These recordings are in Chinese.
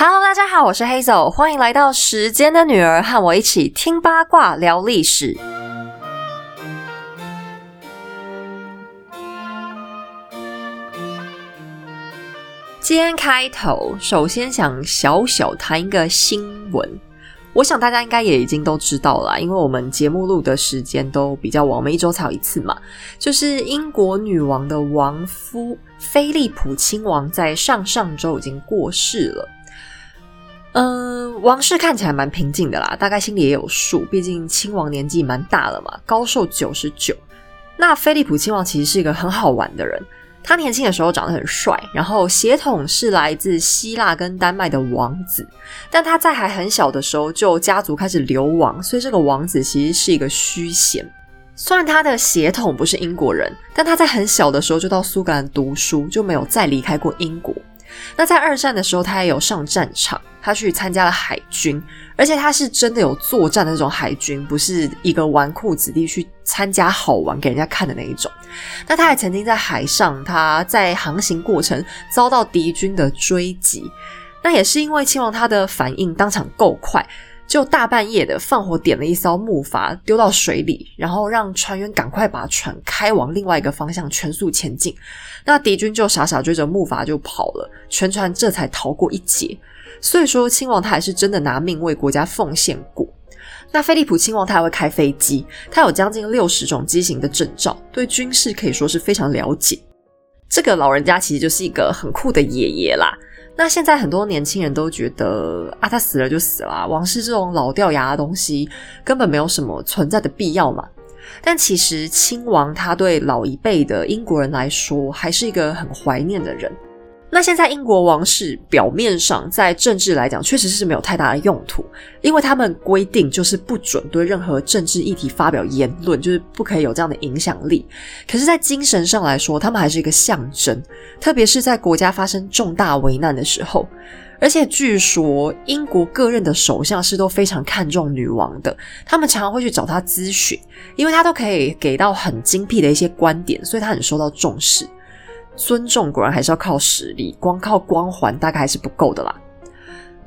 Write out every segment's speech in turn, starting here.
Hello，大家好，我是 Hazel，欢迎来到时间的女儿，和我一起听八卦聊历史。今天开头，首先想小小谈一个新闻。我想大家应该也已经都知道了，因为我们节目录的时间都比较晚，我们一周才有一次嘛。就是英国女王的王夫菲利普亲王在上上周已经过世了。嗯，王室看起来蛮平静的啦，大概心里也有数，毕竟亲王年纪蛮大了嘛，高寿九十九。那菲利普亲王其实是一个很好玩的人。他年轻的时候长得很帅，然后血统是来自希腊跟丹麦的王子，但他在还很小的时候就家族开始流亡，所以这个王子其实是一个虚衔。虽然他的血统不是英国人，但他在很小的时候就到苏格兰读书，就没有再离开过英国。那在二战的时候，他也有上战场，他去参加了海军，而且他是真的有作战的那种海军，不是一个纨绔子弟去参加好玩给人家看的那一种。那他也曾经在海上，他在航行过程遭到敌军的追击，那也是因为亲王他的反应当场够快。就大半夜的放火点了一艘木筏，丢到水里，然后让船员赶快把船开往另外一个方向，全速前进。那敌军就傻傻追着木筏就跑了，全船这才逃过一劫。所以说，亲王他还是真的拿命为国家奉献过。那菲利普亲王他还会开飞机，他有将近六十种机型的证照，对军事可以说是非常了解。这个老人家其实就是一个很酷的爷爷啦。那现在很多年轻人都觉得啊，他死了就死了，王室这种老掉牙的东西根本没有什么存在的必要嘛。但其实亲王他对老一辈的英国人来说，还是一个很怀念的人。那现在英国王室表面上在政治来讲确实是没有太大的用途，因为他们规定就是不准对任何政治议题发表言论，就是不可以有这样的影响力。可是，在精神上来说，他们还是一个象征，特别是在国家发生重大危难的时候。而且据说英国各任的首相是都非常看重女王的，他们常常会去找她咨询，因为她都可以给到很精辟的一些观点，所以她很受到重视。尊重果然还是要靠实力，光靠光环大概还是不够的啦。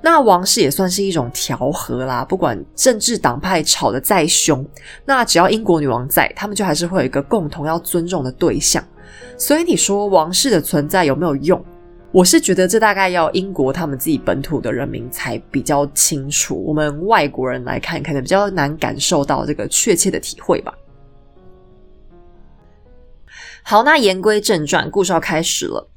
那王室也算是一种调和啦，不管政治党派吵得再凶，那只要英国女王在，他们就还是会有一个共同要尊重的对象。所以你说王室的存在有没有用？我是觉得这大概要英国他们自己本土的人民才比较清楚，我们外国人来看可能比较难感受到这个确切的体会吧。好，那言归正传，故事要开始了。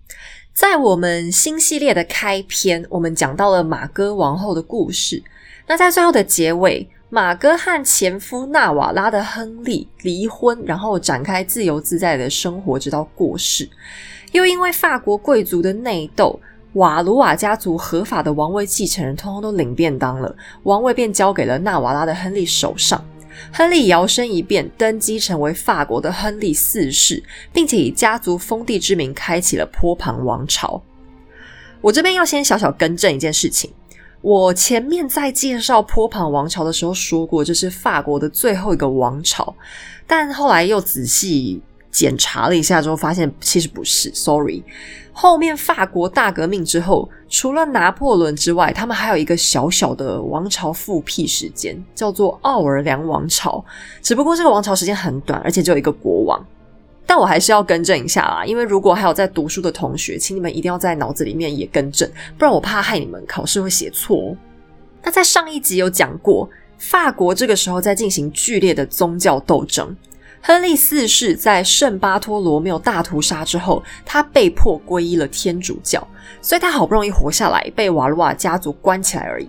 在我们新系列的开篇，我们讲到了马哥王后的故事。那在最后的结尾，马哥和前夫纳瓦拉的亨利离婚，然后展开自由自在的生活，直到过世。又因为法国贵族的内斗，瓦卢瓦家族合法的王位继承人通通都领便当了，王位便交给了纳瓦拉的亨利手上。亨利摇身一变，登基成为法国的亨利四世，并且以家族封地之名开启了坡旁王朝。我这边要先小小更正一件事情，我前面在介绍坡旁王朝的时候说过，这是法国的最后一个王朝，但后来又仔细检查了一下之后，发现其实不是，sorry。后面法国大革命之后，除了拿破仑之外，他们还有一个小小的王朝复辟时间，叫做奥尔良王朝。只不过这个王朝时间很短，而且只有一个国王。但我还是要更正一下啦，因为如果还有在读书的同学，请你们一定要在脑子里面也更正，不然我怕害你们考试会写错哦。那在上一集有讲过，法国这个时候在进行剧烈的宗教斗争。亨利四世在圣巴托罗缪大屠杀之后，他被迫皈依了天主教，所以他好不容易活下来，被瓦卢瓦家族关起来而已。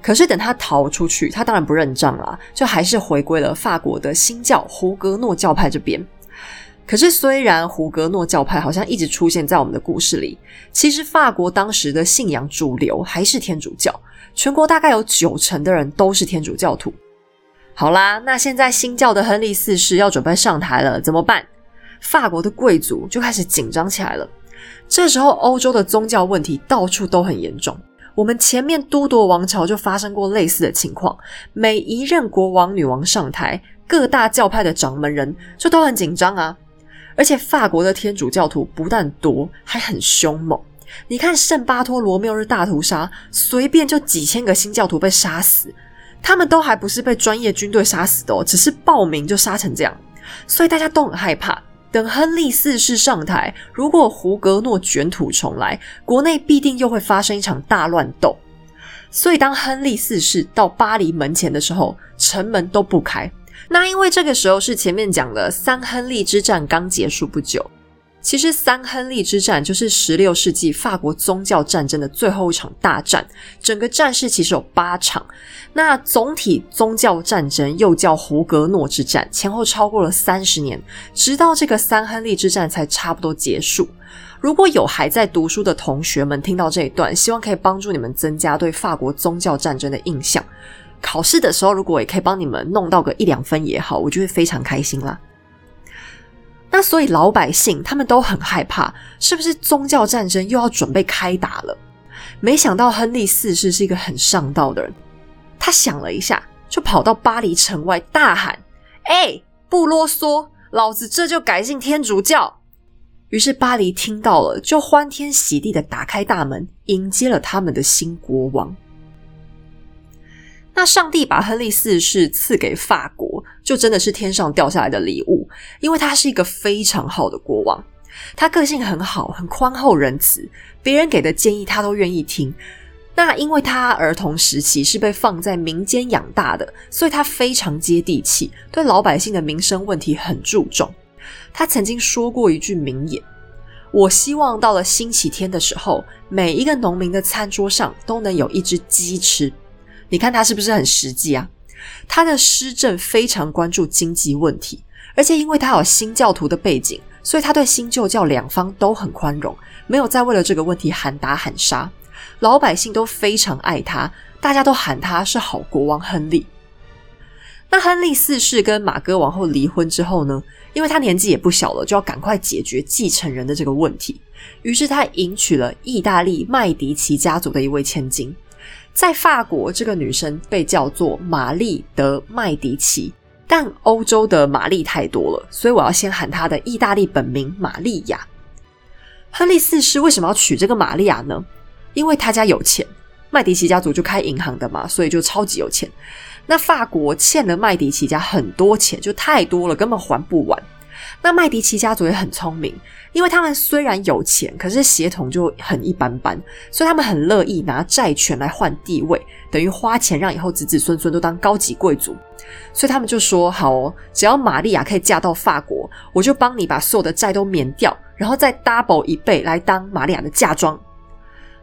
可是等他逃出去，他当然不认账了，就还是回归了法国的新教胡格诺教派这边。可是虽然胡格诺教派好像一直出现在我们的故事里，其实法国当时的信仰主流还是天主教，全国大概有九成的人都是天主教徒。好啦，那现在新教的亨利四世要准备上台了，怎么办？法国的贵族就开始紧张起来了。这时候，欧洲的宗教问题到处都很严重。我们前面都铎王朝就发生过类似的情况，每一任国王、女王上台，各大教派的掌门人就都很紧张啊。而且，法国的天主教徒不但多，还很凶猛。你看圣巴托罗缪日大屠杀，随便就几千个新教徒被杀死，他们都还不是被专业军队杀死的哦，只是报名就杀成这样，所以大家都很害怕。等亨利四世上台，如果胡格诺卷土重来，国内必定又会发生一场大乱斗。所以当亨利四世到巴黎门前的时候，城门都不开。那因为这个时候是前面讲的三亨利之战刚结束不久。其实三亨利之战就是十六世纪法国宗教战争的最后一场大战，整个战事其实有八场。那总体宗教战争又叫胡格诺之战，前后超过了三十年，直到这个三亨利之战才差不多结束。如果有还在读书的同学们听到这一段，希望可以帮助你们增加对法国宗教战争的印象。考试的时候，如果也可以帮你们弄到个一两分也好，我就会非常开心啦。那所以老百姓他们都很害怕，是不是宗教战争又要准备开打了？没想到亨利四世是一个很上道的人，他想了一下，就跑到巴黎城外大喊：“哎，不啰嗦，老子这就改信天主教！”于是巴黎听到了，就欢天喜地的打开大门，迎接了他们的新国王。那上帝把亨利四世赐给法国，就真的是天上掉下来的礼物，因为他是一个非常好的国王，他个性很好，很宽厚仁慈，别人给的建议他都愿意听。那因为他儿童时期是被放在民间养大的，所以他非常接地气，对老百姓的民生问题很注重。他曾经说过一句名言：“我希望到了星期天的时候，每一个农民的餐桌上都能有一只鸡吃。”你看他是不是很实际啊？他的施政非常关注经济问题，而且因为他有新教徒的背景，所以他对新旧教两方都很宽容，没有再为了这个问题喊打喊杀。老百姓都非常爱他，大家都喊他是好国王亨利。那亨利四世跟玛戈王后离婚之后呢？因为他年纪也不小了，就要赶快解决继承人的这个问题，于是他迎娶了意大利麦迪奇家族的一位千金。在法国，这个女生被叫做玛丽德麦迪奇，但欧洲的玛丽太多了，所以我要先喊她的意大利本名玛利亚。亨利四世为什么要娶这个玛利亚呢？因为他家有钱，麦迪奇家族就开银行的嘛，所以就超级有钱。那法国欠了麦迪奇家很多钱，就太多了，根本还不完。那麦迪奇家族也很聪明，因为他们虽然有钱，可是血统就很一般般，所以他们很乐意拿债权来换地位，等于花钱让以后子子孙孙都当高级贵族。所以他们就说：“好哦，只要玛利亚可以嫁到法国，我就帮你把所有的债都免掉，然后再 double 一倍来当玛利亚的嫁妆。”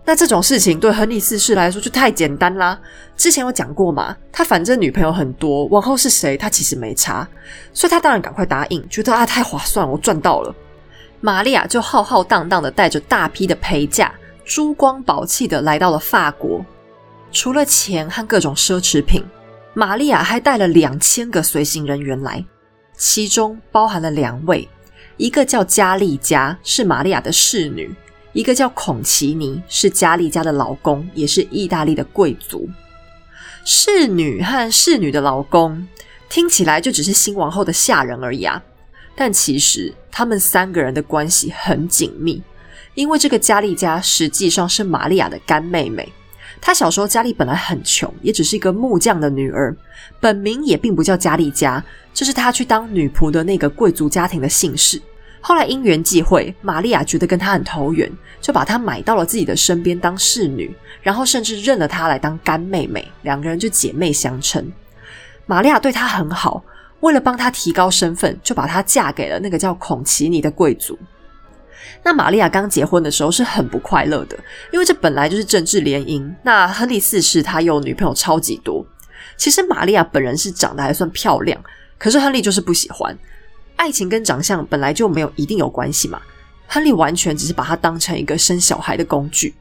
那这种事情对亨利四世来说就太简单啦。之前有讲过嘛，他反正女朋友很多，往后是谁他其实没差，所以他当然赶快答应，觉得啊太划算，我赚到了。玛利亚就浩浩荡荡的带着大批的陪嫁，珠光宝气的来到了法国。除了钱和各种奢侈品，玛利亚还带了两千个随行人员来，其中包含了两位，一个叫加利加，是玛利亚的侍女。一个叫孔奇尼，是加利家的老公，也是意大利的贵族。侍女和侍女的老公听起来就只是新王后的下人而已啊，但其实他们三个人的关系很紧密，因为这个加利家实际上是玛利亚的干妹妹。她小时候家里本来很穷，也只是一个木匠的女儿，本名也并不叫加利家，这是她去当女仆的那个贵族家庭的姓氏。后来因缘际会，玛利亚觉得跟他很投缘，就把他买到了自己的身边当侍女，然后甚至认了她来当干妹妹，两个人就姐妹相称。玛利亚对她很好，为了帮她提高身份，就把她嫁给了那个叫孔奇尼的贵族。那玛利亚刚结婚的时候是很不快乐的，因为这本来就是政治联姻。那亨利四世他有女朋友超级多，其实玛利亚本人是长得还算漂亮，可是亨利就是不喜欢。爱情跟长相本来就没有一定有关系嘛，亨利完全只是把她当成一个生小孩的工具。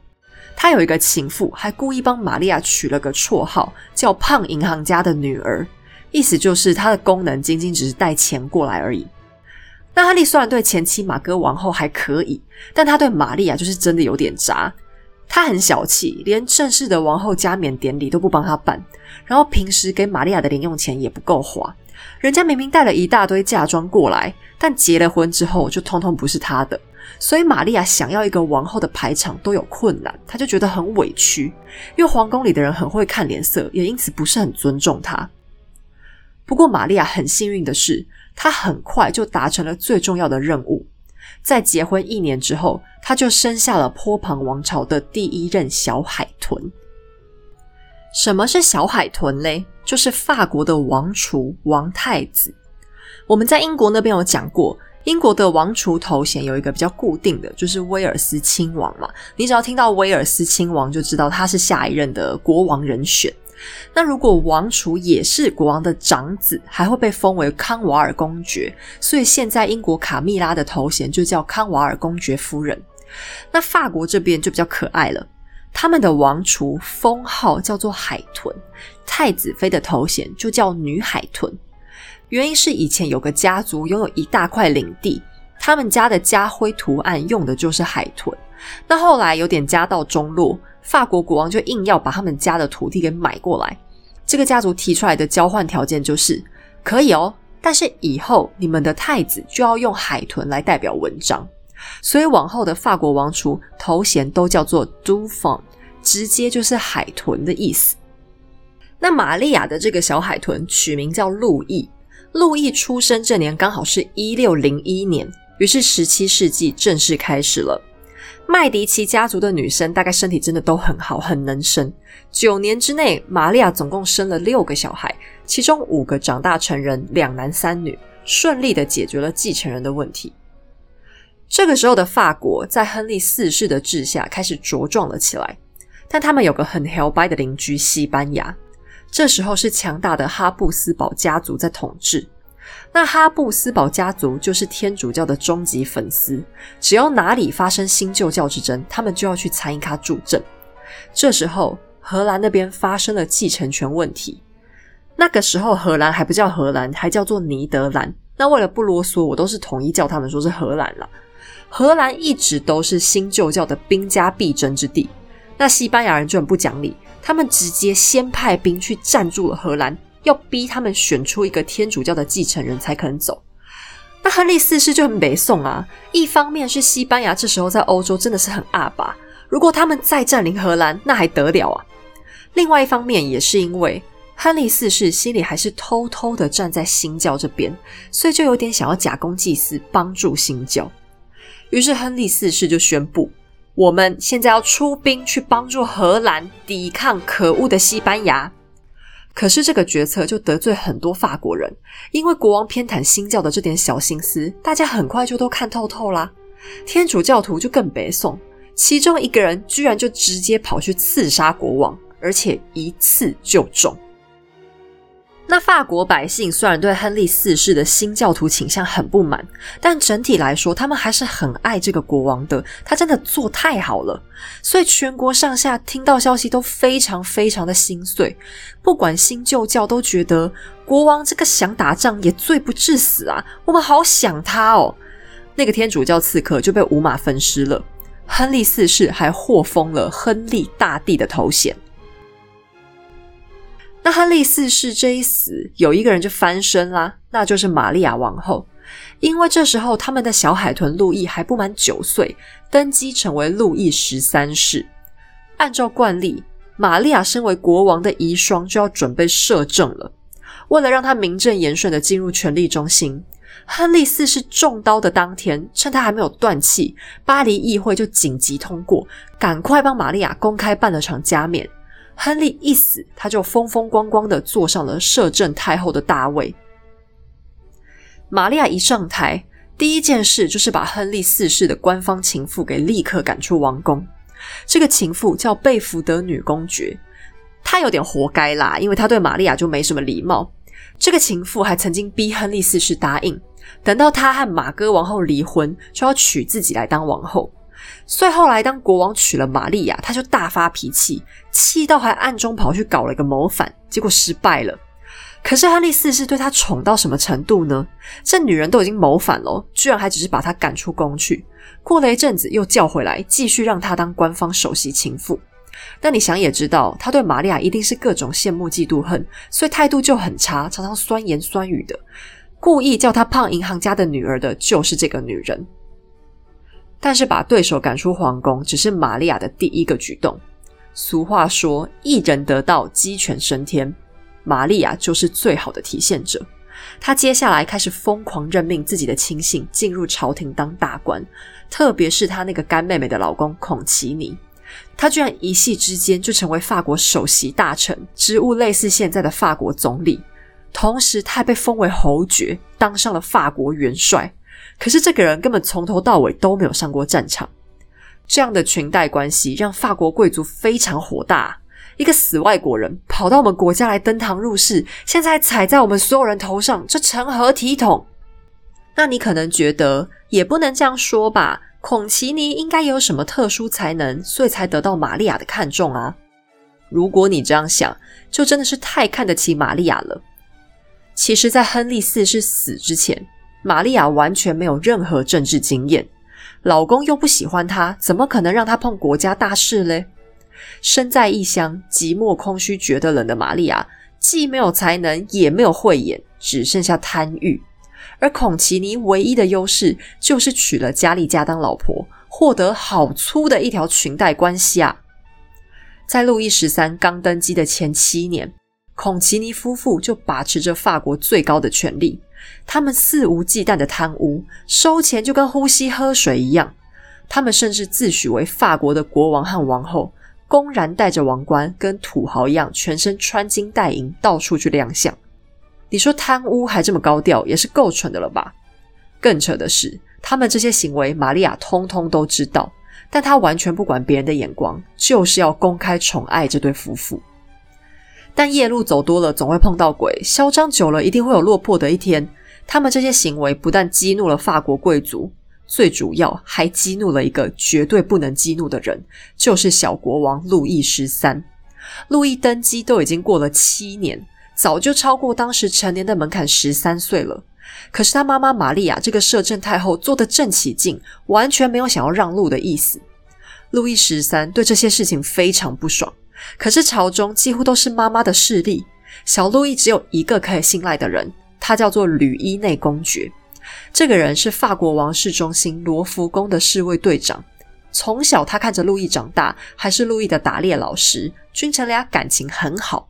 他有一个情妇，还故意帮玛利亚取了个绰号，叫“胖银行家的女儿”，意思就是她的功能仅仅只是带钱过来而已。那亨利虽然对前妻玛戈王后还可以，但他对玛利亚就是真的有点渣。他很小气，连正式的王后加冕典礼都不帮他办，然后平时给玛利亚的零用钱也不够花。人家明明带了一大堆嫁妆过来，但结了婚之后就通通不是他的，所以玛利亚想要一个王后的排场都有困难，她就觉得很委屈，因为皇宫里的人很会看脸色，也因此不是很尊重她。不过玛利亚很幸运的是，她很快就达成了最重要的任务，在结婚一年之后，她就生下了波旁王朝的第一任小海豚。什么是小海豚嘞？就是法国的王储、王太子。我们在英国那边有讲过。英国的王储头衔有一个比较固定的，就是威尔斯亲王嘛。你只要听到威尔斯亲王，就知道他是下一任的国王人选。那如果王储也是国王的长子，还会被封为康瓦尔公爵。所以现在英国卡蜜拉的头衔就叫康瓦尔公爵夫人。那法国这边就比较可爱了，他们的王储封号叫做海豚，太子妃的头衔就叫女海豚。原因是以前有个家族拥有一大块领地，他们家的家徽图案用的就是海豚。那后来有点家道中落，法国国王就硬要把他们家的土地给买过来。这个家族提出来的交换条件就是可以哦，但是以后你们的太子就要用海豚来代表文章。所以往后的法国王储头衔都叫做 d u f o n 直接就是海豚的意思。那玛利亚的这个小海豚取名叫路易。路易出生这年刚好是一六零一年，于是十七世纪正式开始了。麦迪奇家族的女生大概身体真的都很好，很能生。九年之内，玛利亚总共生了六个小孩，其中五个长大成人，两男三女，顺利的解决了继承人的问题。这个时候的法国在亨利四世的治下开始茁壮了起来，但他们有个很 hell by 的邻居西班牙。这时候是强大的哈布斯堡家族在统治。那哈布斯堡家族就是天主教的终极粉丝，只要哪里发生新旧教之争，他们就要去参与卡助阵。这时候荷兰那边发生了继承权问题。那个时候荷兰还不叫荷兰，还叫做尼德兰。那为了不啰嗦，我都是统一叫他们说是荷兰了。荷兰一直都是新旧教的兵家必争之地。那西班牙人就很不讲理。他们直接先派兵去占住了荷兰，要逼他们选出一个天主教的继承人才肯走。那亨利四世就很北宋啊，一方面是西班牙这时候在欧洲真的是很阿巴，如果他们再占领荷兰，那还得了啊？另外一方面也是因为亨利四世心里还是偷偷的站在新教这边，所以就有点想要假公济私，帮助新教。于是亨利四世就宣布。我们现在要出兵去帮助荷兰抵抗可恶的西班牙，可是这个决策就得罪很多法国人，因为国王偏袒新教的这点小心思，大家很快就都看透透啦。天主教徒就更别送，其中一个人居然就直接跑去刺杀国王，而且一刺就中。那法国百姓虽然对亨利四世的新教徒倾向很不满，但整体来说，他们还是很爱这个国王的。他真的做太好了，所以全国上下听到消息都非常非常的心碎。不管新旧教都觉得国王这个想打仗也罪不至死啊！我们好想他哦。那个天主教刺客就被五马分尸了。亨利四世还获封了亨利大帝的头衔。那亨利四世这一死，有一个人就翻身啦，那就是玛利亚王后。因为这时候他们的小海豚路易还不满九岁，登基成为路易十三世。按照惯例，玛利亚身为国王的遗孀就要准备摄政了。为了让他名正言顺的进入权力中心，亨利四世中刀的当天，趁他还没有断气，巴黎议会就紧急通过，赶快帮玛利亚公开办了场加冕。亨利一死，他就风风光光的坐上了摄政太后的大位。玛利亚一上台，第一件事就是把亨利四世的官方情妇给立刻赶出王宫。这个情妇叫贝福德女公爵，她有点活该啦，因为她对玛利亚就没什么礼貌。这个情妇还曾经逼亨利四世答应，等到他和马哥王后离婚，就要娶自己来当王后。所以后来，当国王娶了玛利亚，他就大发脾气，气到还暗中跑去搞了一个谋反，结果失败了。可是亨利四世对他宠到什么程度呢？这女人都已经谋反了，居然还只是把他赶出宫去。过了一阵子，又叫回来，继续让他当官方首席情妇。那你想也知道，他对玛利亚一定是各种羡慕嫉妒恨，所以态度就很差，常常酸言酸语的，故意叫他胖银行家的女儿的就是这个女人。但是把对手赶出皇宫，只是玛利亚的第一个举动。俗话说“一人得道，鸡犬升天”，玛利亚就是最好的体现者。她接下来开始疯狂任命自己的亲信进入朝廷当大官，特别是她那个干妹妹的老公孔奇尼，他居然一夕之间就成为法国首席大臣，职务类似现在的法国总理。同时，他还被封为侯爵，当上了法国元帅。可是，这个人根本从头到尾都没有上过战场。这样的裙带关系让法国贵族非常火大。一个死外国人跑到我们国家来登堂入室，现在踩在我们所有人头上，这成何体统？那你可能觉得也不能这样说吧？孔奇尼应该有什么特殊才能，所以才得到玛利亚的看重啊？如果你这样想，就真的是太看得起玛利亚了。其实，在亨利四世死之前，玛利亚完全没有任何政治经验。老公又不喜欢她，怎么可能让她碰国家大事嘞？身在异乡，寂寞空虚，觉得冷的玛利亚，既没有才能，也没有慧眼，只剩下贪欲。而孔奇尼唯一的优势，就是娶了加利加当老婆，获得好粗的一条裙带关系啊！在路易十三刚登基的前七年，孔奇尼夫妇就把持着法国最高的权力。他们肆无忌惮的贪污，收钱就跟呼吸喝水一样。他们甚至自诩为法国的国王和王后，公然戴着王冠，跟土豪一样，全身穿金戴银，到处去亮相。你说贪污还这么高调，也是够蠢的了吧？更扯的是，他们这些行为，玛利亚通通都知道，但她完全不管别人的眼光，就是要公开宠爱这对夫妇。但夜路走多了，总会碰到鬼；嚣张久了，一定会有落魄的一天。他们这些行为不但激怒了法国贵族，最主要还激怒了一个绝对不能激怒的人，就是小国王路易十三。路易登基都已经过了七年，早就超过当时成年的门槛十三岁了。可是他妈妈玛利亚这个摄政太后做的正起劲，完全没有想要让路的意思。路易十三对这些事情非常不爽。可是朝中几乎都是妈妈的势力，小路易只有一个可以信赖的人，他叫做吕伊内公爵。这个人是法国王室中心罗浮宫的侍卫队长，从小他看着路易长大，还是路易的打猎老师，君臣俩感情很好。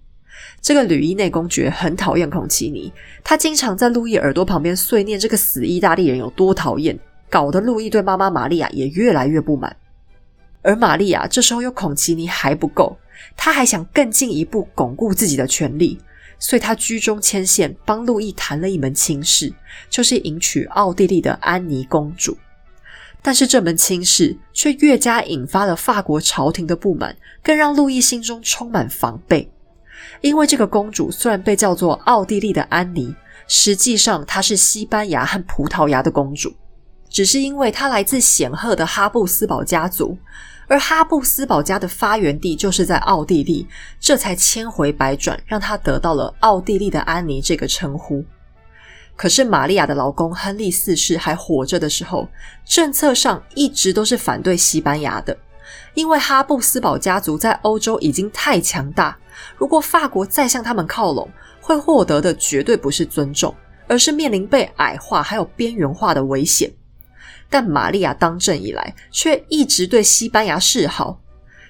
这个吕伊内公爵很讨厌孔奇尼，他经常在路易耳朵旁边碎念这个死意大利人有多讨厌，搞得路易对妈妈玛利亚也越来越不满。而玛利亚这时候有孔奇尼还不够。他还想更进一步巩固自己的权利，所以他居中牵线，帮路易谈了一门亲事，就是迎娶奥地利的安妮公主。但是这门亲事却越加引发了法国朝廷的不满，更让路易心中充满防备。因为这个公主虽然被叫做奥地利的安妮，实际上她是西班牙和葡萄牙的公主，只是因为她来自显赫的哈布斯堡家族。而哈布斯堡家的发源地就是在奥地利，这才千回百转让他得到了“奥地利的安妮”这个称呼。可是玛利亚的老公亨利四世还活着的时候，政策上一直都是反对西班牙的，因为哈布斯堡家族在欧洲已经太强大，如果法国再向他们靠拢，会获得的绝对不是尊重，而是面临被矮化还有边缘化的危险。但玛利亚当政以来，却一直对西班牙示好。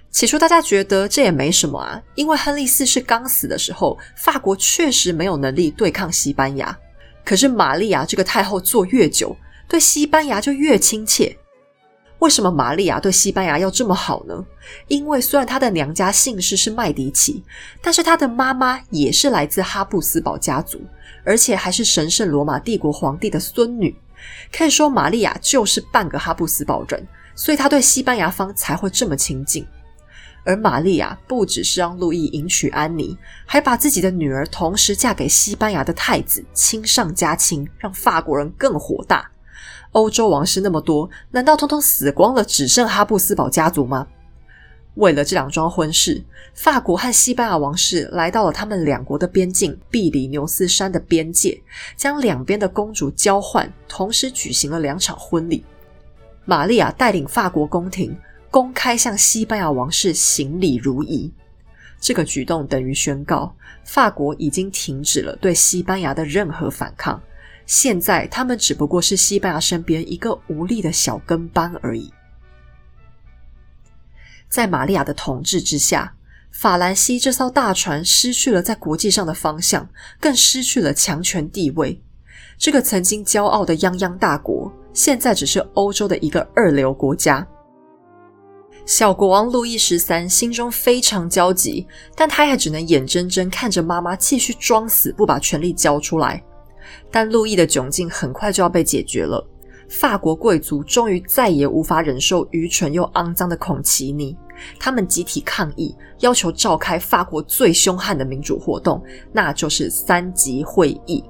起初大家觉得这也没什么啊，因为亨利四世刚死的时候，法国确实没有能力对抗西班牙。可是玛利亚这个太后做越久，对西班牙就越亲切。为什么玛利亚对西班牙要这么好呢？因为虽然她的娘家姓氏是麦迪奇，但是她的妈妈也是来自哈布斯堡家族，而且还是神圣罗马帝国皇帝的孙女。可以说，玛利亚就是半个哈布斯堡人，所以他对西班牙方才会这么亲近。而玛利亚不只是让路易迎娶安妮，还把自己的女儿同时嫁给西班牙的太子，亲上加亲，让法国人更火大。欧洲王室那么多，难道通通死光了，只剩哈布斯堡家族吗？为了这两桩婚事，法国和西班牙王室来到了他们两国的边境比里牛斯山的边界，将两边的公主交换，同时举行了两场婚礼。玛利亚带领法国宫廷公开向西班牙王室行礼如仪，这个举动等于宣告法国已经停止了对西班牙的任何反抗，现在他们只不过是西班牙身边一个无力的小跟班而已。在玛利亚的统治之下，法兰西这艘大船失去了在国际上的方向，更失去了强权地位。这个曾经骄傲的泱泱大国，现在只是欧洲的一个二流国家。小国王路易十三心中非常焦急，但他也只能眼睁睁看着妈妈继续装死，不把权力交出来。但路易的窘境很快就要被解决了。法国贵族终于再也无法忍受愚蠢又肮脏的孔奇尼，他们集体抗议，要求召开法国最凶悍的民主活动，那就是三级会议。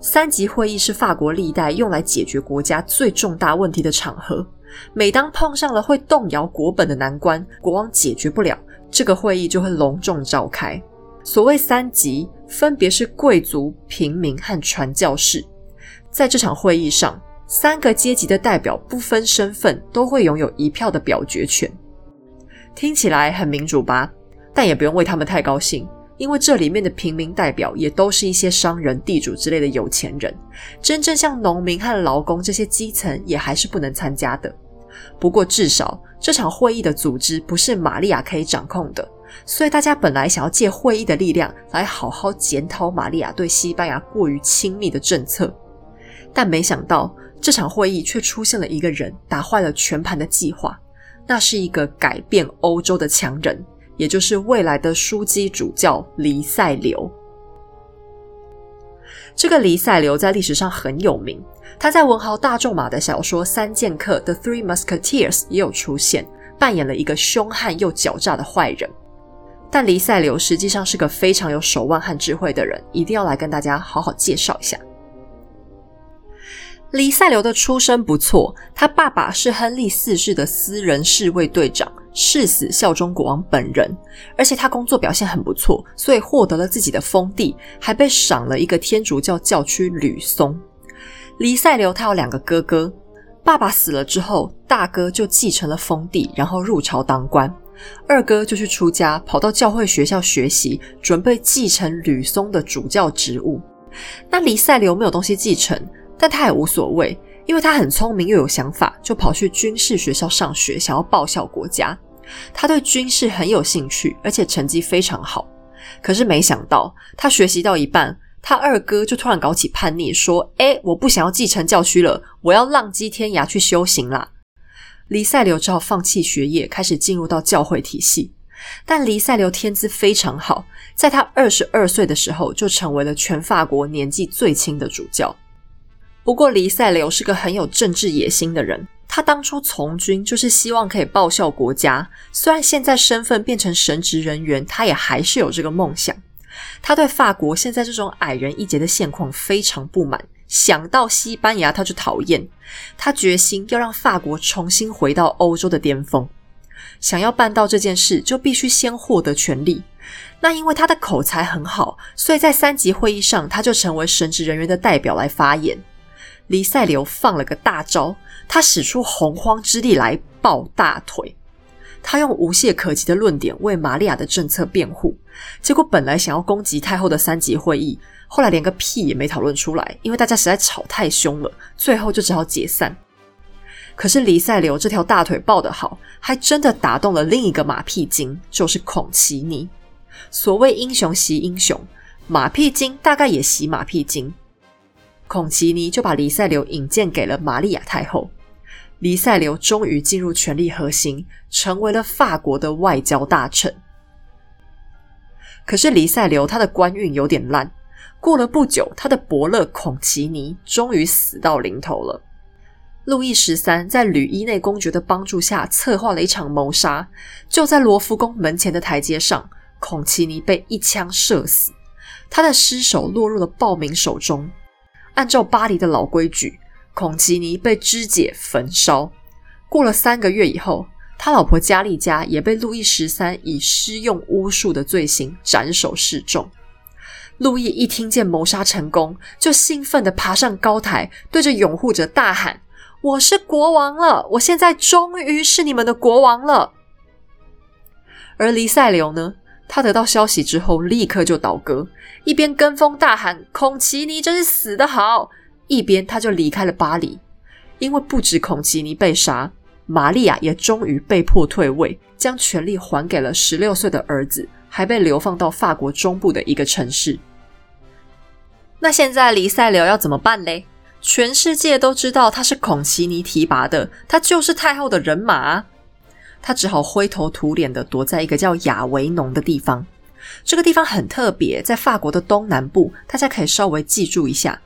三级会议是法国历代用来解决国家最重大问题的场合。每当碰上了会动摇国本的难关，国王解决不了，这个会议就会隆重召开。所谓三级，分别是贵族、平民和传教士。在这场会议上，三个阶级的代表不分身份，都会拥有一票的表决权。听起来很民主吧？但也不用为他们太高兴，因为这里面的平民代表也都是一些商人、地主之类的有钱人。真正像农民和劳工这些基层，也还是不能参加的。不过，至少这场会议的组织不是玛利亚可以掌控的。所以，大家本来想要借会议的力量来好好检讨玛利亚对西班牙过于亲密的政策，但没想到这场会议却出现了一个人，打坏了全盘的计划。那是一个改变欧洲的强人，也就是未来的枢机主教黎塞留。这个黎塞留在历史上很有名，他在文豪大仲马的小说《三剑客》（The Three Musketeers） 也有出现，扮演了一个凶悍又狡诈的坏人。但黎塞留实际上是个非常有手腕和智慧的人，一定要来跟大家好好介绍一下。黎塞留的出身不错，他爸爸是亨利四世的私人侍卫队长，誓死效忠国王本人，而且他工作表现很不错，所以获得了自己的封地，还被赏了一个天主教教区吕松。黎塞留他有两个哥哥，爸爸死了之后，大哥就继承了封地，然后入朝当官。二哥就去出家，跑到教会学校学习，准备继承吕松的主教职务。那黎塞留没有东西继承，但他也无所谓，因为他很聪明又有想法，就跑去军事学校上学，想要报效国家。他对军事很有兴趣，而且成绩非常好。可是没想到，他学习到一半，他二哥就突然搞起叛逆，说：“哎，我不想要继承教区了，我要浪迹天涯去修行啦。”黎塞留只好放弃学业，开始进入到教会体系。但黎塞留天资非常好，在他二十二岁的时候就成为了全法国年纪最轻的主教。不过，黎塞留是个很有政治野心的人。他当初从军就是希望可以报效国家，虽然现在身份变成神职人员，他也还是有这个梦想。他对法国现在这种矮人一截的现况非常不满。想到西班牙，他就讨厌。他决心要让法国重新回到欧洲的巅峰。想要办到这件事，就必须先获得权力。那因为他的口才很好，所以在三级会议上，他就成为神职人员的代表来发言。黎塞留放了个大招，他使出洪荒之力来抱大腿。他用无懈可击的论点为玛利亚的政策辩护。结果本来想要攻击太后的三级会议。后来连个屁也没讨论出来，因为大家实在吵太凶了，最后就只好解散。可是黎塞留这条大腿抱得好，还真的打动了另一个马屁精，就是孔奇尼。所谓英雄惜英雄，马屁精大概也惜马屁精。孔奇尼就把黎塞留引荐给了玛利亚太后，黎塞留终于进入权力核心，成为了法国的外交大臣。可是黎塞留他的官运有点烂。过了不久，他的伯乐孔奇尼终于死到临头了。路易十三在吕伊内公爵的帮助下，策划了一场谋杀。就在罗浮宫门前的台阶上，孔奇尼被一枪射死，他的尸首落入了暴民手中。按照巴黎的老规矩，孔奇尼被肢解焚烧。过了三个月以后，他老婆加利加也被路易十三以施用巫术的罪行斩首示众。路易一听见谋杀成功，就兴奋地爬上高台，对着拥护者大喊：“我是国王了！我现在终于是你们的国王了！”而黎塞留呢？他得到消息之后，立刻就倒戈，一边跟风大喊“孔奇尼真是死得好”，一边他就离开了巴黎。因为不止孔奇尼被杀，玛利亚也终于被迫退位，将权力还给了十六岁的儿子，还被流放到法国中部的一个城市。那现在黎塞留要怎么办嘞？全世界都知道他是孔奇尼提拔的，他就是太后的人马。他只好灰头土脸的躲在一个叫亚维农的地方。这个地方很特别，在法国的东南部，大家可以稍微记住一下。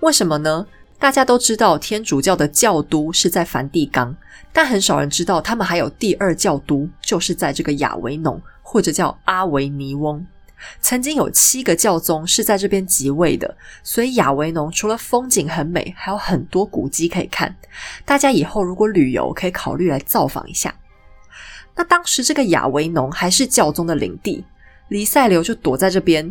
为什么呢？大家都知道天主教的教都是在梵蒂冈，但很少人知道他们还有第二教都，就是在这个亚维农，或者叫阿维尼翁。曾经有七个教宗是在这边即位的，所以亚维农除了风景很美，还有很多古迹可以看。大家以后如果旅游，可以考虑来造访一下。那当时这个亚维农还是教宗的领地，黎塞留就躲在这边，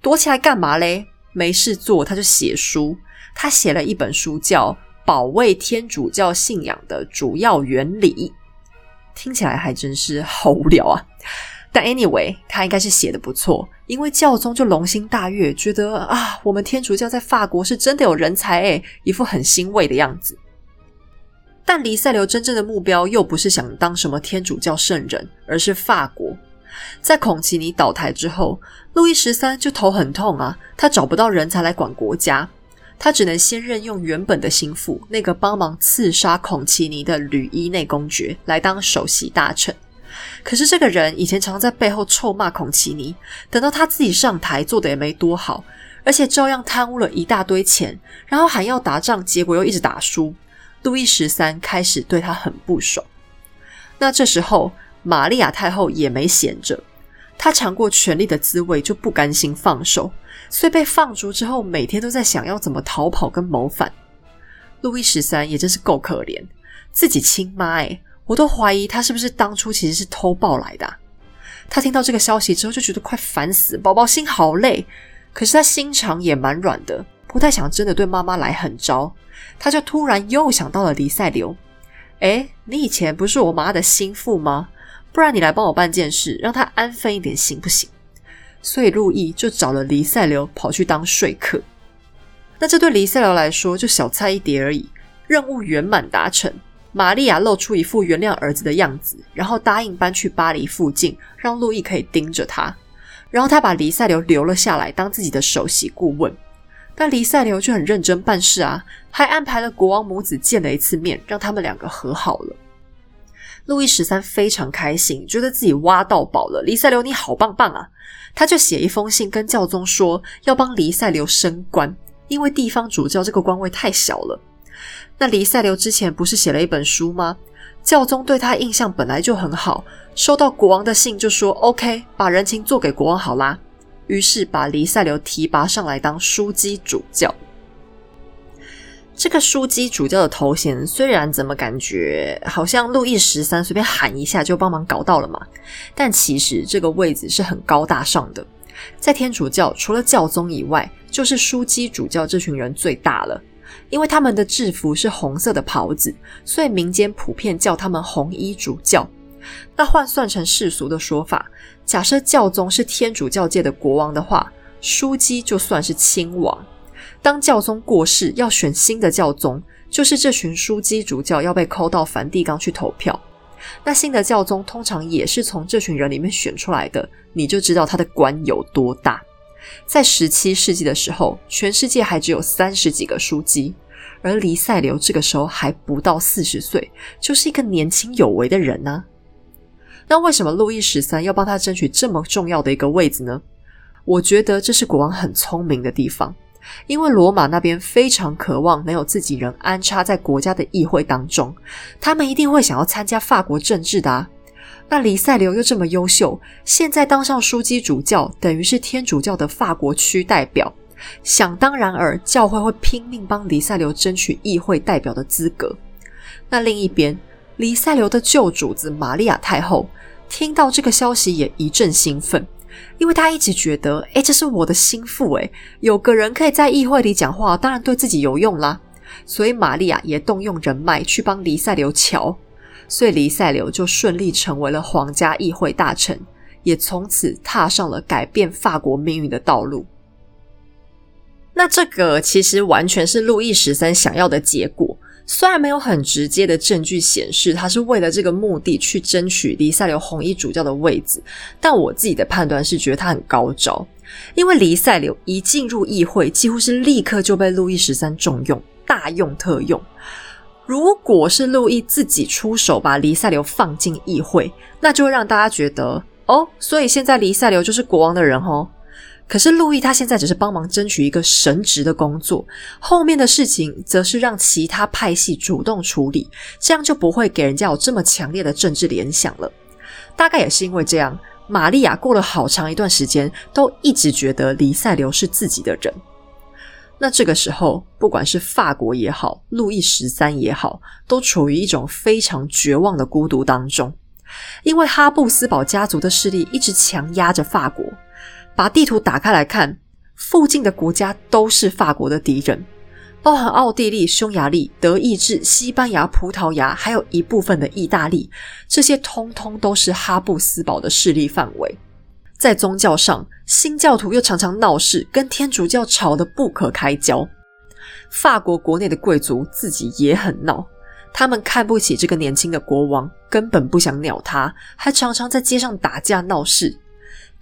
躲起来干嘛嘞？没事做，他就写书。他写了一本书，叫《保卫天主教信仰的主要原理》，听起来还真是好无聊啊。但 anyway，他应该是写的不错，因为教宗就龙心大悦，觉得啊，我们天主教在法国是真的有人才诶，一副很欣慰的样子。但黎塞留真正的目标又不是想当什么天主教圣人，而是法国。在孔奇尼倒台之后，路易十三就头很痛啊，他找不到人才来管国家，他只能先任用原本的心腹那个帮忙刺杀孔奇尼的吕伊内公爵来当首席大臣。可是这个人以前常在背后臭骂孔奇尼，等到他自己上台，做的也没多好，而且照样贪污了一大堆钱，然后还要打仗，结果又一直打输。路易十三开始对他很不爽。那这时候，玛利亚太后也没闲着，她尝过权力的滋味，就不甘心放手，所以被放逐之后，每天都在想要怎么逃跑跟谋反。路易十三也真是够可怜，自己亲妈哎，我都怀疑他是不是当初其实是偷抱来的。他听到这个消息之后，就觉得快烦死，宝宝心好累。可是他心肠也蛮软的，不太想真的对妈妈来狠招。他就突然又想到了黎塞留，哎，你以前不是我妈的心腹吗？不然你来帮我办件事，让他安分一点行不行？所以路易就找了黎塞留跑去当说客。那这对黎塞留来说就小菜一碟而已，任务圆满达成。玛利亚露出一副原谅儿子的样子，然后答应搬去巴黎附近，让路易可以盯着他。然后他把黎塞留留了下来，当自己的首席顾问。但黎塞留就很认真办事啊，还安排了国王母子见了一次面，让他们两个和好了。路易十三非常开心，觉得自己挖到宝了。黎塞留你好棒棒啊！他就写一封信跟教宗说，要帮黎塞留升官，因为地方主教这个官位太小了。那黎塞留之前不是写了一本书吗？教宗对他印象本来就很好，收到国王的信就说 OK，把人情做给国王好啦。于是把黎塞留提拔上来当枢机主教。这个枢机主教的头衔，虽然怎么感觉好像路易十三随便喊一下就帮忙搞到了嘛，但其实这个位子是很高大上的。在天主教，除了教宗以外，就是枢机主教这群人最大了。因为他们的制服是红色的袍子，所以民间普遍叫他们红衣主教。那换算成世俗的说法。假设教宗是天主教界的国王的话，枢机就算是亲王。当教宗过世，要选新的教宗，就是这群枢机主教要被扣到梵蒂冈去投票。那新的教宗通常也是从这群人里面选出来的，你就知道他的官有多大。在十七世纪的时候，全世界还只有三十几个枢机，而黎塞留这个时候还不到四十岁，就是一个年轻有为的人呢。那为什么路易十三要帮他争取这么重要的一个位子呢？我觉得这是国王很聪明的地方，因为罗马那边非常渴望能有自己人安插在国家的议会当中，他们一定会想要参加法国政治的啊。那黎塞留又这么优秀，现在当上枢机主教，等于是天主教的法国区代表，想当然尔，教会会拼命帮黎塞留争取议会代表的资格。那另一边，黎塞留的旧主子玛利亚太后。听到这个消息也一阵兴奋，因为她一直觉得，哎，这是我的心腹，哎，有个人可以在议会里讲话，当然对自己有用啦。所以玛利亚也动用人脉去帮黎塞留瞧，所以黎塞留就顺利成为了皇家议会大臣，也从此踏上了改变法国命运的道路。那这个其实完全是路易十三想要的结果。虽然没有很直接的证据显示他是为了这个目的去争取黎塞留红衣主教的位子，但我自己的判断是觉得他很高招，因为黎塞留一进入议会，几乎是立刻就被路易十三重用，大用特用。如果是路易自己出手把黎塞留放进议会，那就会让大家觉得哦，所以现在黎塞留就是国王的人哦。可是路易他现在只是帮忙争取一个神职的工作，后面的事情则是让其他派系主动处理，这样就不会给人家有这么强烈的政治联想了。大概也是因为这样，玛利亚过了好长一段时间都一直觉得黎塞留是自己的人。那这个时候，不管是法国也好，路易十三也好，都处于一种非常绝望的孤独当中，因为哈布斯堡家族的势力一直强压着法国。把地图打开来看，附近的国家都是法国的敌人，包含奥地利、匈牙利、德意志、西班牙、葡萄牙，还有一部分的意大利，这些通通都是哈布斯堡的势力范围。在宗教上，新教徒又常常闹事，跟天主教吵得不可开交。法国国内的贵族自己也很闹，他们看不起这个年轻的国王，根本不想鸟他，还常常在街上打架闹事。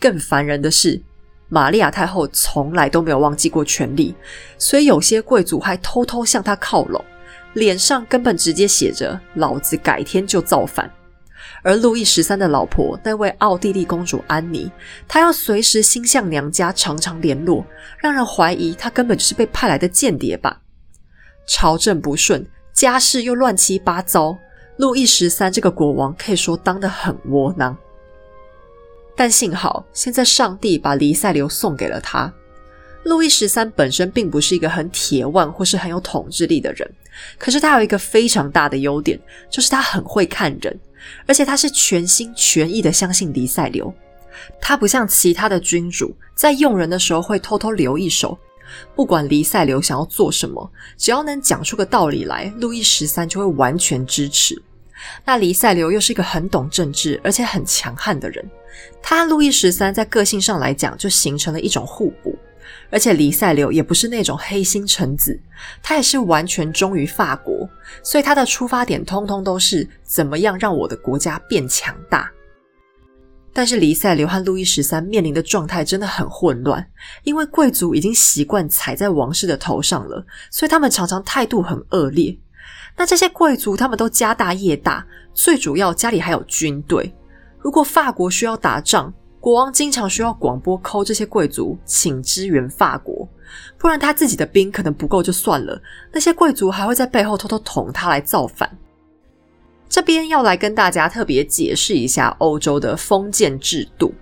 更烦人的是，玛利亚太后从来都没有忘记过权力，所以有些贵族还偷偷向她靠拢，脸上根本直接写着“老子改天就造反”。而路易十三的老婆那位奥地利公主安妮，她要随时心向娘家，常常联络，让人怀疑她根本就是被派来的间谍吧。朝政不顺，家事又乱七八糟，路易十三这个国王可以说当得很窝囊。但幸好，现在上帝把黎塞留送给了他。路易十三本身并不是一个很铁腕或是很有统治力的人，可是他有一个非常大的优点，就是他很会看人，而且他是全心全意的相信黎塞留。他不像其他的君主，在用人的时候会偷偷留一手，不管黎塞留想要做什么，只要能讲出个道理来，路易十三就会完全支持。那黎塞留又是一个很懂政治而且很强悍的人。他和路易十三在个性上来讲就形成了一种互补，而且黎塞留也不是那种黑心臣子，他也是完全忠于法国，所以他的出发点通通都是怎么样让我的国家变强大。但是黎塞留和路易十三面临的状态真的很混乱，因为贵族已经习惯踩在王室的头上了，所以他们常常态度很恶劣。那这些贵族他们都家大业大，最主要家里还有军队。如果法国需要打仗，国王经常需要广播抠这些贵族，请支援法国，不然他自己的兵可能不够就算了，那些贵族还会在背后偷偷捅他来造反。这边要来跟大家特别解释一下欧洲的封建制度，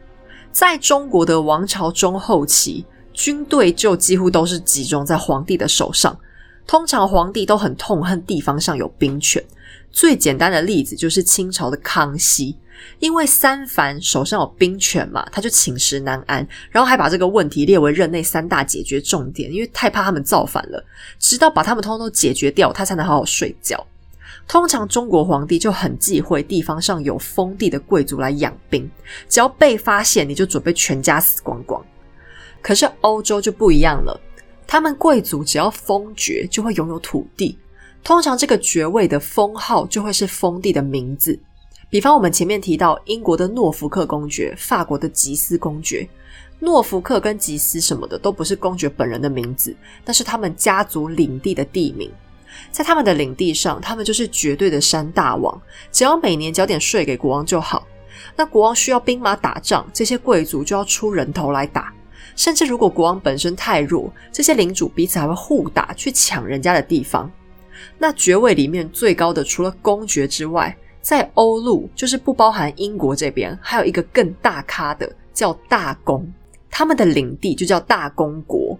在中国的王朝中后期，军队就几乎都是集中在皇帝的手上，通常皇帝都很痛恨地方上有兵权。最简单的例子就是清朝的康熙。因为三藩手上有兵权嘛，他就寝食难安，然后还把这个问题列为任内三大解决重点，因为太怕他们造反了，直到把他们通通解决掉，他才能好好睡觉。通常中国皇帝就很忌讳地方上有封地的贵族来养兵，只要被发现，你就准备全家死光光。可是欧洲就不一样了，他们贵族只要封爵，就会拥有土地，通常这个爵位的封号就会是封地的名字。比方我们前面提到英国的诺福克公爵，法国的吉斯公爵，诺福克跟吉斯什么的都不是公爵本人的名字，但是他们家族领地的地名，在他们的领地上，他们就是绝对的山大王，只要每年交点税给国王就好。那国王需要兵马打仗，这些贵族就要出人头来打，甚至如果国王本身太弱，这些领主彼此还会互打，去抢人家的地方。那爵位里面最高的，除了公爵之外，在欧陆，就是不包含英国这边，还有一个更大咖的叫大公，他们的领地就叫大公国。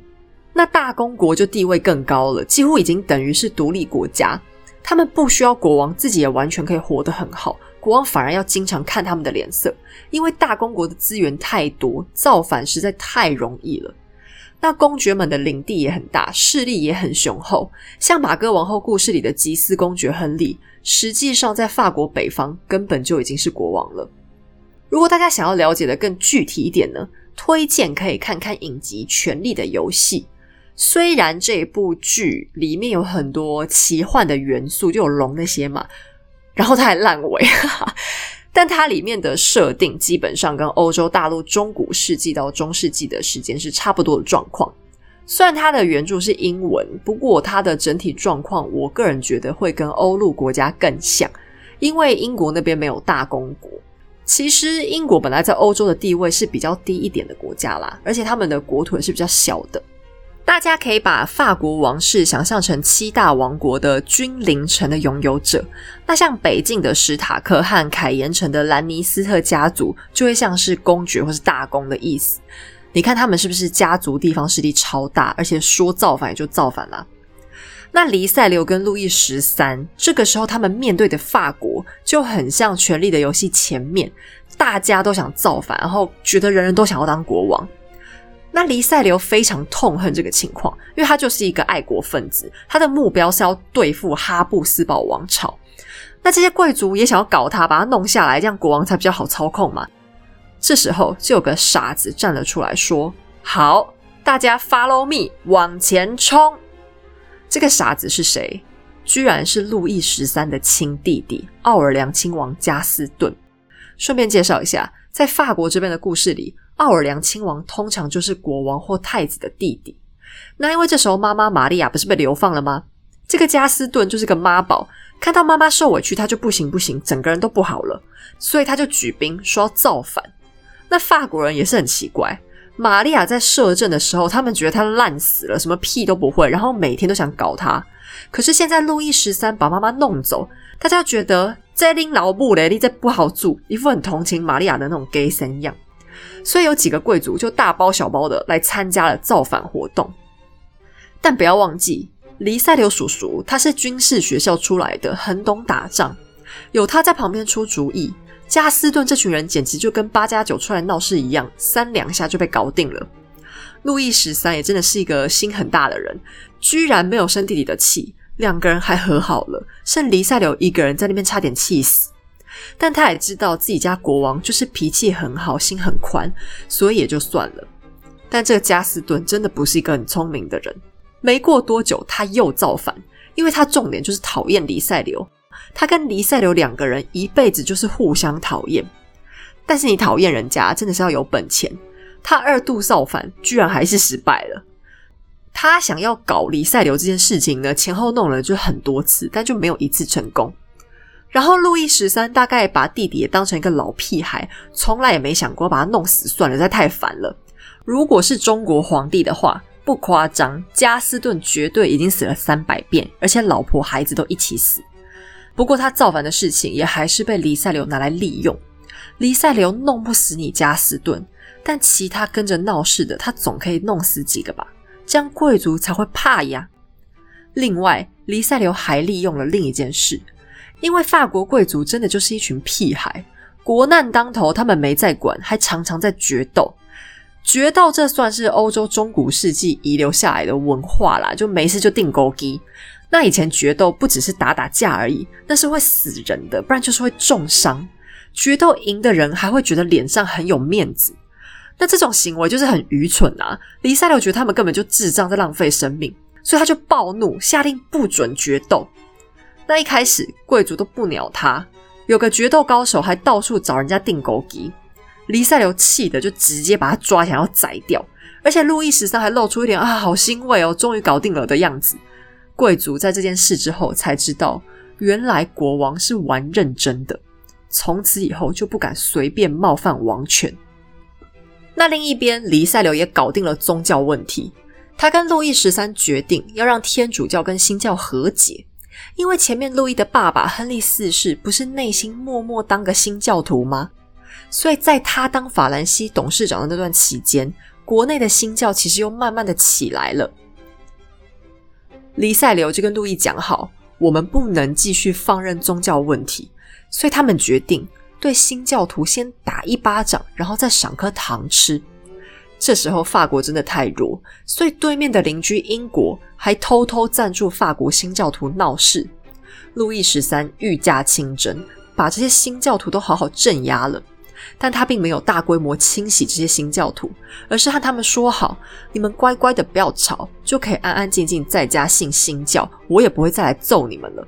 那大公国就地位更高了，几乎已经等于是独立国家。他们不需要国王，自己也完全可以活得很好。国王反而要经常看他们的脸色，因为大公国的资源太多，造反实在太容易了。那公爵们的领地也很大，势力也很雄厚，像马哥王后故事里的吉斯公爵亨利。实际上，在法国北方根本就已经是国王了。如果大家想要了解的更具体一点呢，推荐可以看看影集《权力的游戏》。虽然这部剧里面有很多奇幻的元素，就有龙那些嘛，然后它还烂尾，但它里面的设定基本上跟欧洲大陆中古世纪到中世纪的时间是差不多的状况。虽然它的原著是英文，不过它的整体状况，我个人觉得会跟欧陆国家更像，因为英国那边没有大公国。其实英国本来在欧洲的地位是比较低一点的国家啦，而且他们的国土也是比较小的。大家可以把法国王室想象成七大王国的君临城的拥有者，那像北境的史塔克和凯岩城的兰尼斯特家族，就会像是公爵或是大公的意思。你看他们是不是家族地方势力超大，而且说造反也就造反了？那黎塞留跟路易十三这个时候他们面对的法国就很像《权力的游戏》前面，大家都想造反，然后觉得人人都想要当国王。那黎塞留非常痛恨这个情况，因为他就是一个爱国分子，他的目标是要对付哈布斯堡王朝。那这些贵族也想要搞他，把他弄下来，这样国王才比较好操控嘛。这时候就有个傻子站了出来，说：“好，大家 follow me，往前冲。”这个傻子是谁？居然是路易十三的亲弟弟奥尔良亲王加斯顿。顺便介绍一下，在法国这边的故事里。奥尔良亲王通常就是国王或太子的弟弟。那因为这时候妈妈玛利亚不是被流放了吗？这个加斯顿就是个妈宝，看到妈妈受委屈，他就不行不行，整个人都不好了，所以他就举兵说要造反。那法国人也是很奇怪，玛利亚在摄政的时候，他们觉得他烂死了，什么屁都不会，然后每天都想搞他。可是现在路易十三把妈妈弄走，大家觉得这拎老布雷利这不好住，一副很同情玛利亚的那种 gay 神样。所以有几个贵族就大包小包的来参加了造反活动，但不要忘记，黎塞留叔叔他是军事学校出来的，很懂打仗，有他在旁边出主意，加斯顿这群人简直就跟八加九出来闹事一样，三两下就被搞定了。路易十三也真的是一个心很大的人，居然没有生弟弟的气，两个人还和好了，剩黎塞留一个人在那边差点气死。但他也知道自己家国王就是脾气很好、心很宽，所以也就算了。但这个加斯顿真的不是一个很聪明的人。没过多久，他又造反，因为他重点就是讨厌黎塞留。他跟黎塞留两个人一辈子就是互相讨厌。但是你讨厌人家，真的是要有本钱。他二度造反，居然还是失败了。他想要搞黎塞留这件事情呢，前后弄了就很多次，但就没有一次成功。然后路易十三大概把弟弟也当成一个老屁孩，从来也没想过把他弄死算了，实在太烦了。如果是中国皇帝的话，不夸张，加斯顿绝对已经死了三百遍，而且老婆孩子都一起死。不过他造反的事情也还是被黎塞留拿来利用。黎塞留弄不死你加斯顿，但其他跟着闹事的，他总可以弄死几个吧？这样贵族才会怕呀。另外，黎塞留还利用了另一件事。因为法国贵族真的就是一群屁孩，国难当头，他们没在管，还常常在决斗。决斗这算是欧洲中古世纪遗留下来的文化啦，就没事就定勾机。那以前决斗不只是打打架而已，那是会死人的，不然就是会重伤。决斗赢的人还会觉得脸上很有面子，那这种行为就是很愚蠢啊！黎塞留觉得他们根本就智障，在浪费生命，所以他就暴怒，下令不准决斗。那一开始，贵族都不鸟他。有个决斗高手还到处找人家订狗机，黎塞留气的就直接把他抓起来要宰掉。而且路易十三还露出一点啊，好欣慰哦，终于搞定了的样子。贵族在这件事之后才知道，原来国王是玩认真的，从此以后就不敢随便冒犯王权。那另一边，黎塞留也搞定了宗教问题，他跟路易十三决定要让天主教跟新教和解。因为前面路易的爸爸亨利四世不是内心默默当个新教徒吗？所以在他当法兰西董事长的那段期间，国内的新教其实又慢慢的起来了。黎塞留就跟路易讲好，我们不能继续放任宗教问题，所以他们决定对新教徒先打一巴掌，然后再赏颗糖吃。这时候法国真的太弱，所以对面的邻居英国还偷偷赞助法国新教徒闹事。路易十三御驾亲征，把这些新教徒都好好镇压了。但他并没有大规模清洗这些新教徒，而是和他们说好：你们乖乖的不要吵，就可以安安静静在家信新教，我也不会再来揍你们了。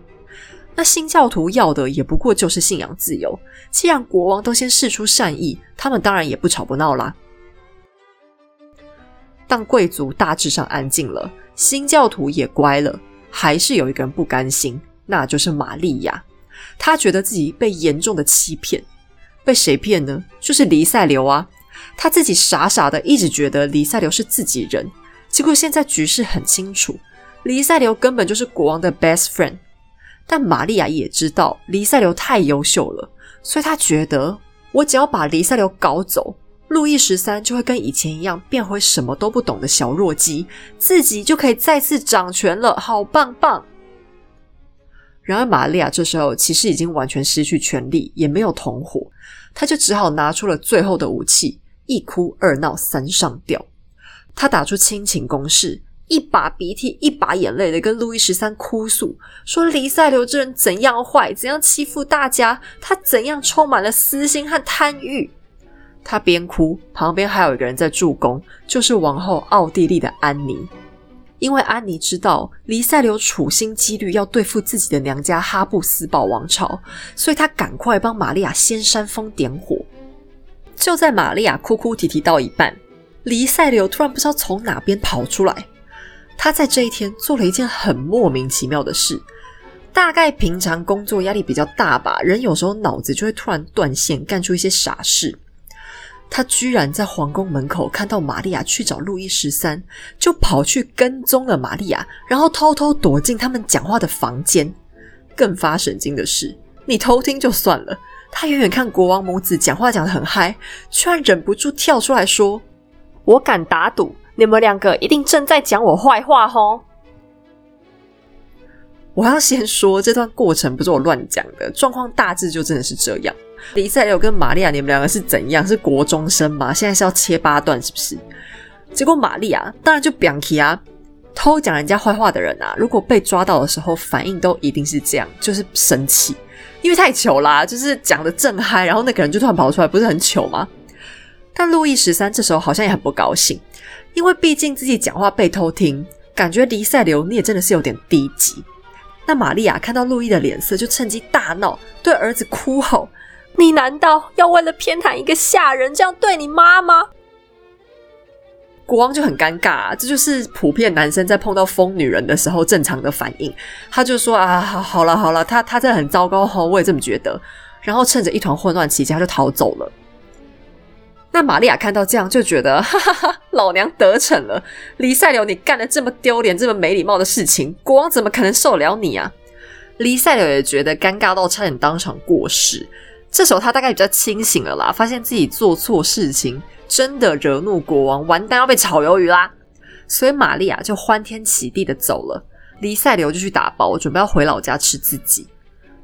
那新教徒要的也不过就是信仰自由。既然国王都先示出善意，他们当然也不吵不闹啦。当贵族大致上安静了，新教徒也乖了，还是有一个人不甘心，那就是玛利亚。他觉得自己被严重的欺骗，被谁骗呢？就是黎塞留啊！他自己傻傻的一直觉得黎塞留是自己人，结果现在局势很清楚，黎塞留根本就是国王的 best friend。但玛利亚也知道黎塞留太优秀了，所以她觉得我只要把黎塞留搞走，路易十三就会跟以前一样变回什么都不懂的小弱鸡，自己就可以再次掌权了，好棒棒！然而玛利亚这时候其实已经完全失去权力，也没有同伙，她就只好拿出了最后的武器，一哭二闹三上吊。她打出亲情攻势。一把鼻涕一把眼泪的跟路易十三哭诉，说黎塞留这人怎样坏，怎样欺负大家，他怎样充满了私心和贪欲。他边哭，旁边还有一个人在助攻，就是王后奥地利的安妮。因为安妮知道黎塞留处心积虑要对付自己的娘家哈布斯堡王朝，所以她赶快帮玛利亚先煽风点火。就在玛利亚哭哭啼啼到一半，黎塞留突然不知道从哪边跑出来。他在这一天做了一件很莫名其妙的事，大概平常工作压力比较大吧，人有时候脑子就会突然断线，干出一些傻事。他居然在皇宫门口看到玛利亚去找路易十三，就跑去跟踪了玛利亚，然后偷偷躲进他们讲话的房间。更发神经的是，你偷听就算了，他远远看国王母子讲话讲得很嗨，居然忍不住跳出来说：“我敢打赌。”你们两个一定正在讲我坏话哦！我要先说，这段过程不是我乱讲的，状况大致就真的是这样。迪塞留跟玛利亚，你们两个是怎样？是国中生吗？现在是要切八段是不是？结果玛利亚当然就表气啊，偷讲人家坏话的人啊，如果被抓到的时候，反应都一定是这样，就是生气，因为太糗啦，就是讲的正嗨，然后那个人就突然跑出来，不是很糗吗？但路易十三这时候好像也很不高兴。因为毕竟自己讲话被偷听，感觉黎塞留你也真的是有点低级。那玛利亚看到路易的脸色，就趁机大闹，对儿子哭吼：“你难道要为了偏袒一个下人，这样对你妈吗？”国王就很尴尬，这就是普遍男生在碰到疯女人的时候正常的反应。他就说：“啊，好，好了，好了，他他真的很糟糕哈，我也这么觉得。”然后趁着一团混乱期间，他就逃走了。那玛利亚看到这样，就觉得哈哈哈，老娘得逞了！黎塞留，你干了这么丢脸、这么没礼貌的事情，国王怎么可能受了你啊？黎塞留也觉得尴尬到差点当场过世。这时候他大概比较清醒了啦，发现自己做错事情，真的惹怒国王，完蛋要被炒鱿鱼啦。所以玛利亚就欢天喜地的走了，黎塞留就去打包，准备要回老家吃自己。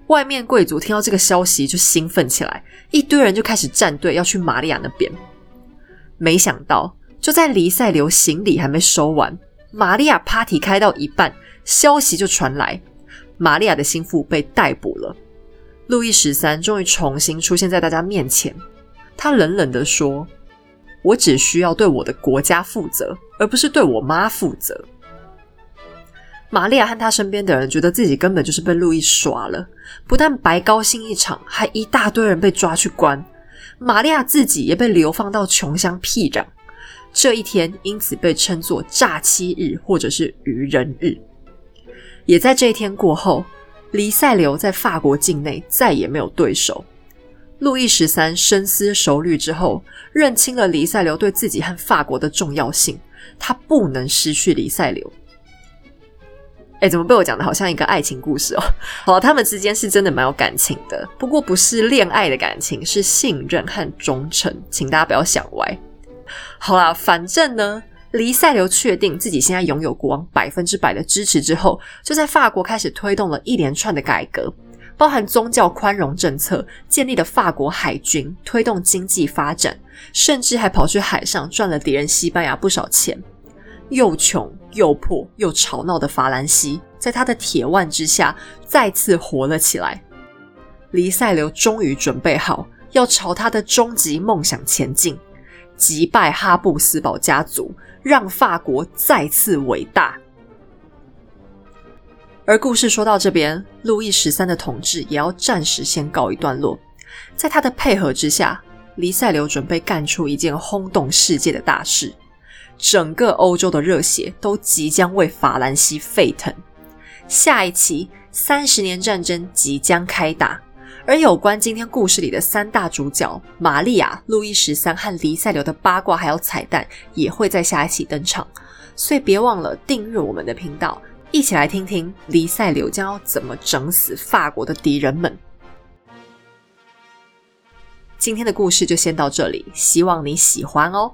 外面贵族听到这个消息就兴奋起来，一堆人就开始站队要去玛利亚那边。没想到，就在黎塞留行李还没收完，玛利亚 party 开到一半，消息就传来，玛利亚的心腹被逮捕了。路易十三终于重新出现在大家面前，他冷冷的说：“我只需要对我的国家负责，而不是对我妈负责。”玛利亚和他身边的人觉得自己根本就是被路易耍了，不但白高兴一场，还一大堆人被抓去关。玛利亚自己也被流放到穷乡僻壤。这一天因此被称作诈欺日或者是愚人日。也在这一天过后，黎塞留在法国境内再也没有对手。路易十三深思熟虑之后，认清了黎塞留对自己和法国的重要性，他不能失去黎塞留。哎，怎么被我讲的好像一个爱情故事哦？好，他们之间是真的蛮有感情的，不过不是恋爱的感情，是信任和忠诚，请大家不要想歪。好啦，反正呢，黎塞留确定自己现在拥有国王百分之百的支持之后，就在法国开始推动了一连串的改革，包含宗教宽容政策，建立了法国海军，推动经济发展，甚至还跑去海上赚了敌人西班牙不少钱。又穷又破又吵闹的法兰西，在他的铁腕之下再次活了起来。黎塞留终于准备好要朝他的终极梦想前进，击败哈布斯堡家族，让法国再次伟大。而故事说到这边，路易十三的统治也要暂时先告一段落。在他的配合之下，黎塞留准备干出一件轰动世界的大事，整个欧洲的热血都即将为法兰西沸腾。下一期三十年战争即将开打。而有关今天故事里的三大主角玛利亚、路易十三和黎塞留的八卦还有彩蛋，也会在下一期登场。所以别忘了订阅我们的频道，一起来听听黎塞留将要怎么整死法国的敌人们。今天的故事就先到这里，希望你喜欢哦。